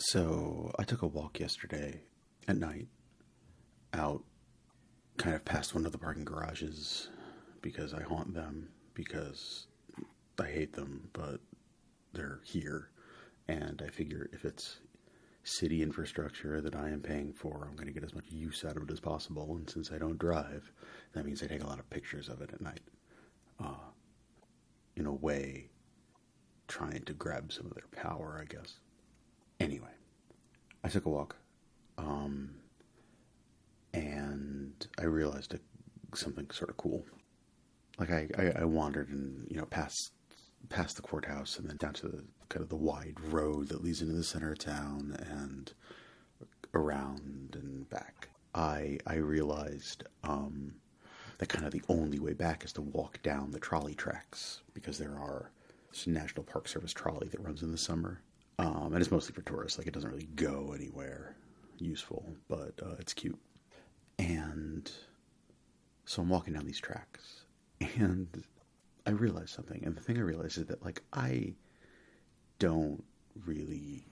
So I took a walk yesterday at night out kind of past one of the parking garages because I haunt them because I hate them, but they're here. And I figure if it's city infrastructure that I am paying for, I'm going to get as much use out of it as possible. And since I don't drive, that means I take a lot of pictures of it at night. Uh, in a way, trying to grab some of their power, I guess. Took a walk, um, and I realized a, something sort of cool. Like I, I, I wandered and you know past past the courthouse and then down to the kind of the wide road that leads into the center of town and around and back. I I realized um, that kind of the only way back is to walk down the trolley tracks because there are National Park Service trolley that runs in the summer um, and it's mostly for tourists. Like it doesn't really go anywhere useful, but uh, it's cute. And so I'm walking down these tracks, and I realized something. And the thing I realized is that like I don't really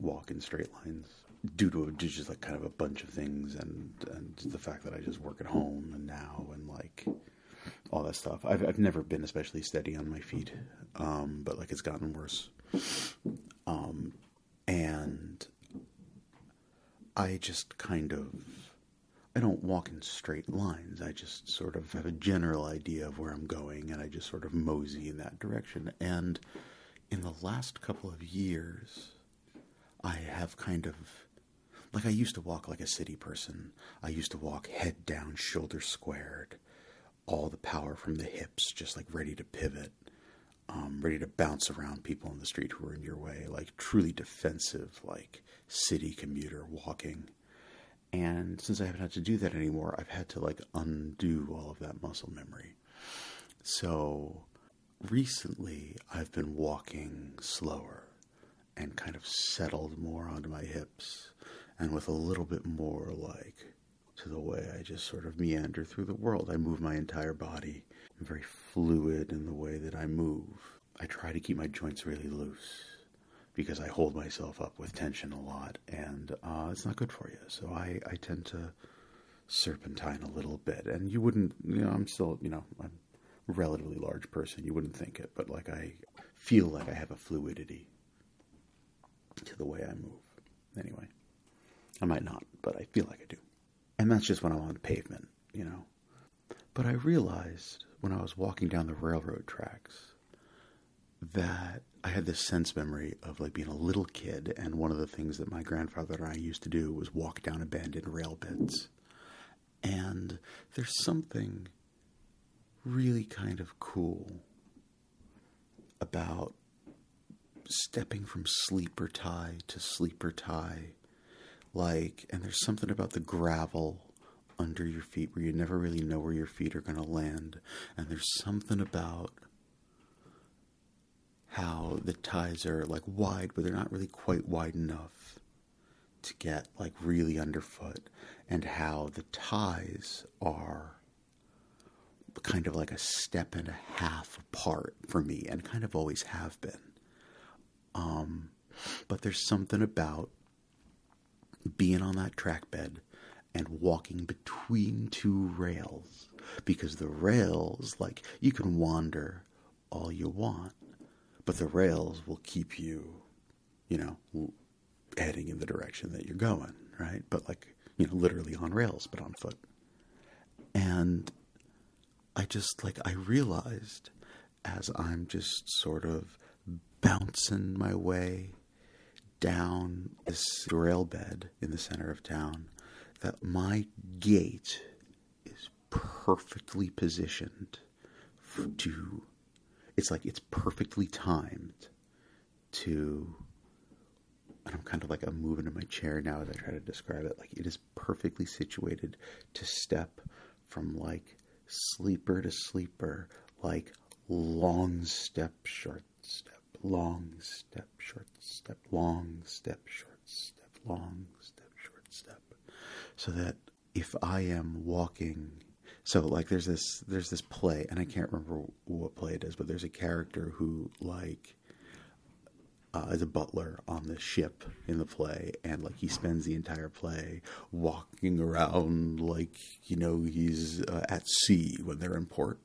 walk in straight lines due to just like kind of a bunch of things and and the fact that I just work at home and now and like all that stuff. I've I've never been especially steady on my feet, um, but like it's gotten worse. Um, and I just kind of, I don't walk in straight lines. I just sort of have a general idea of where I'm going and I just sort of mosey in that direction. And in the last couple of years, I have kind of, like I used to walk like a city person. I used to walk head down, shoulders squared, all the power from the hips, just like ready to pivot um, ready to bounce around people in the street who are in your way, like truly defensive, like city commuter walking. And since I haven't had to do that anymore, I've had to like undo all of that muscle memory. So recently, I've been walking slower and kind of settled more onto my hips and with a little bit more like to the way I just sort of meander through the world. I move my entire body I'm very fluid in the way that I move. I try to keep my joints really loose because I hold myself up with tension a lot, and uh, it's not good for you. So I, I tend to serpentine a little bit, and you wouldn't, you know, I'm still, you know, I'm a relatively large person. You wouldn't think it, but like I feel like I have a fluidity to the way I move. Anyway, I might not, but I feel like I do. And that's just when I'm on the pavement, you know. But I realized when I was walking down the railroad tracks that I had this sense memory of like being a little kid, and one of the things that my grandfather and I used to do was walk down abandoned rail beds. And there's something really kind of cool about stepping from sleeper tie to sleeper tie. Like, and there's something about the gravel under your feet where you never really know where your feet are going to land. And there's something about how the ties are like wide, but they're not really quite wide enough to get like really underfoot, and how the ties are kind of like a step and a half apart for me, and kind of always have been. Um, but there's something about being on that track bed and walking between two rails because the rails, like, you can wander all you want, but the rails will keep you, you know, heading in the direction that you're going, right? But, like, you know, literally on rails, but on foot. And I just, like, I realized as I'm just sort of bouncing my way down this rail bed in the center of town that my gait is perfectly positioned to it's like it's perfectly timed to and I'm kind of like I'm moving in my chair now as I try to describe it. Like it is perfectly situated to step from like sleeper to sleeper, like long step, short step, long step, short step, long step, short step, long step, short step so that if I am walking so like there's this there's this play and I can't remember what play it is, but there's a character who like uh, as a butler on the ship in the play, and like he spends the entire play walking around like you know he's uh, at sea when they're in port.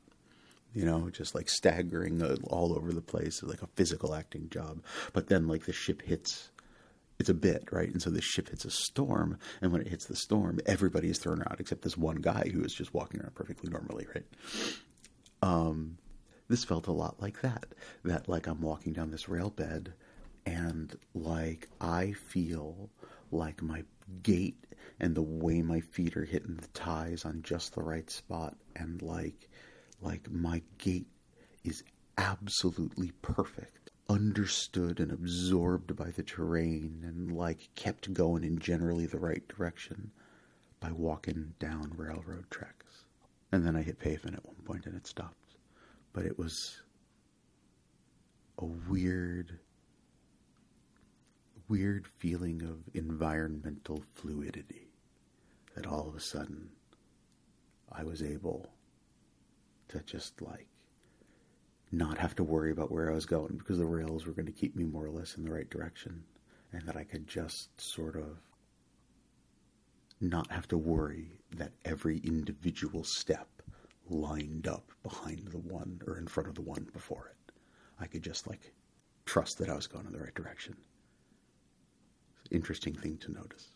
You know, just like staggering all over the place, like a physical acting job. But then, like the ship hits, it's a bit right, and so the ship hits a storm, and when it hits the storm, everybody is thrown out except this one guy who is just walking around perfectly normally, right? Um, this felt a lot like that. That like I'm walking down this rail bed and like I feel like my gait and the way my feet are hitting the ties on just the right spot and like like my gait is absolutely perfect understood and absorbed by the terrain and like kept going in generally the right direction by walking down railroad tracks. And then I hit pavement at one point and it stopped. But it was a weird weird feeling of environmental fluidity that all of a sudden I was able to just like not have to worry about where I was going because the rails were going to keep me more or less in the right direction and that I could just sort of not have to worry that every individual step lined up behind the one or in front of the one before it. I could just like trust that I was going in the right direction. Interesting thing to notice.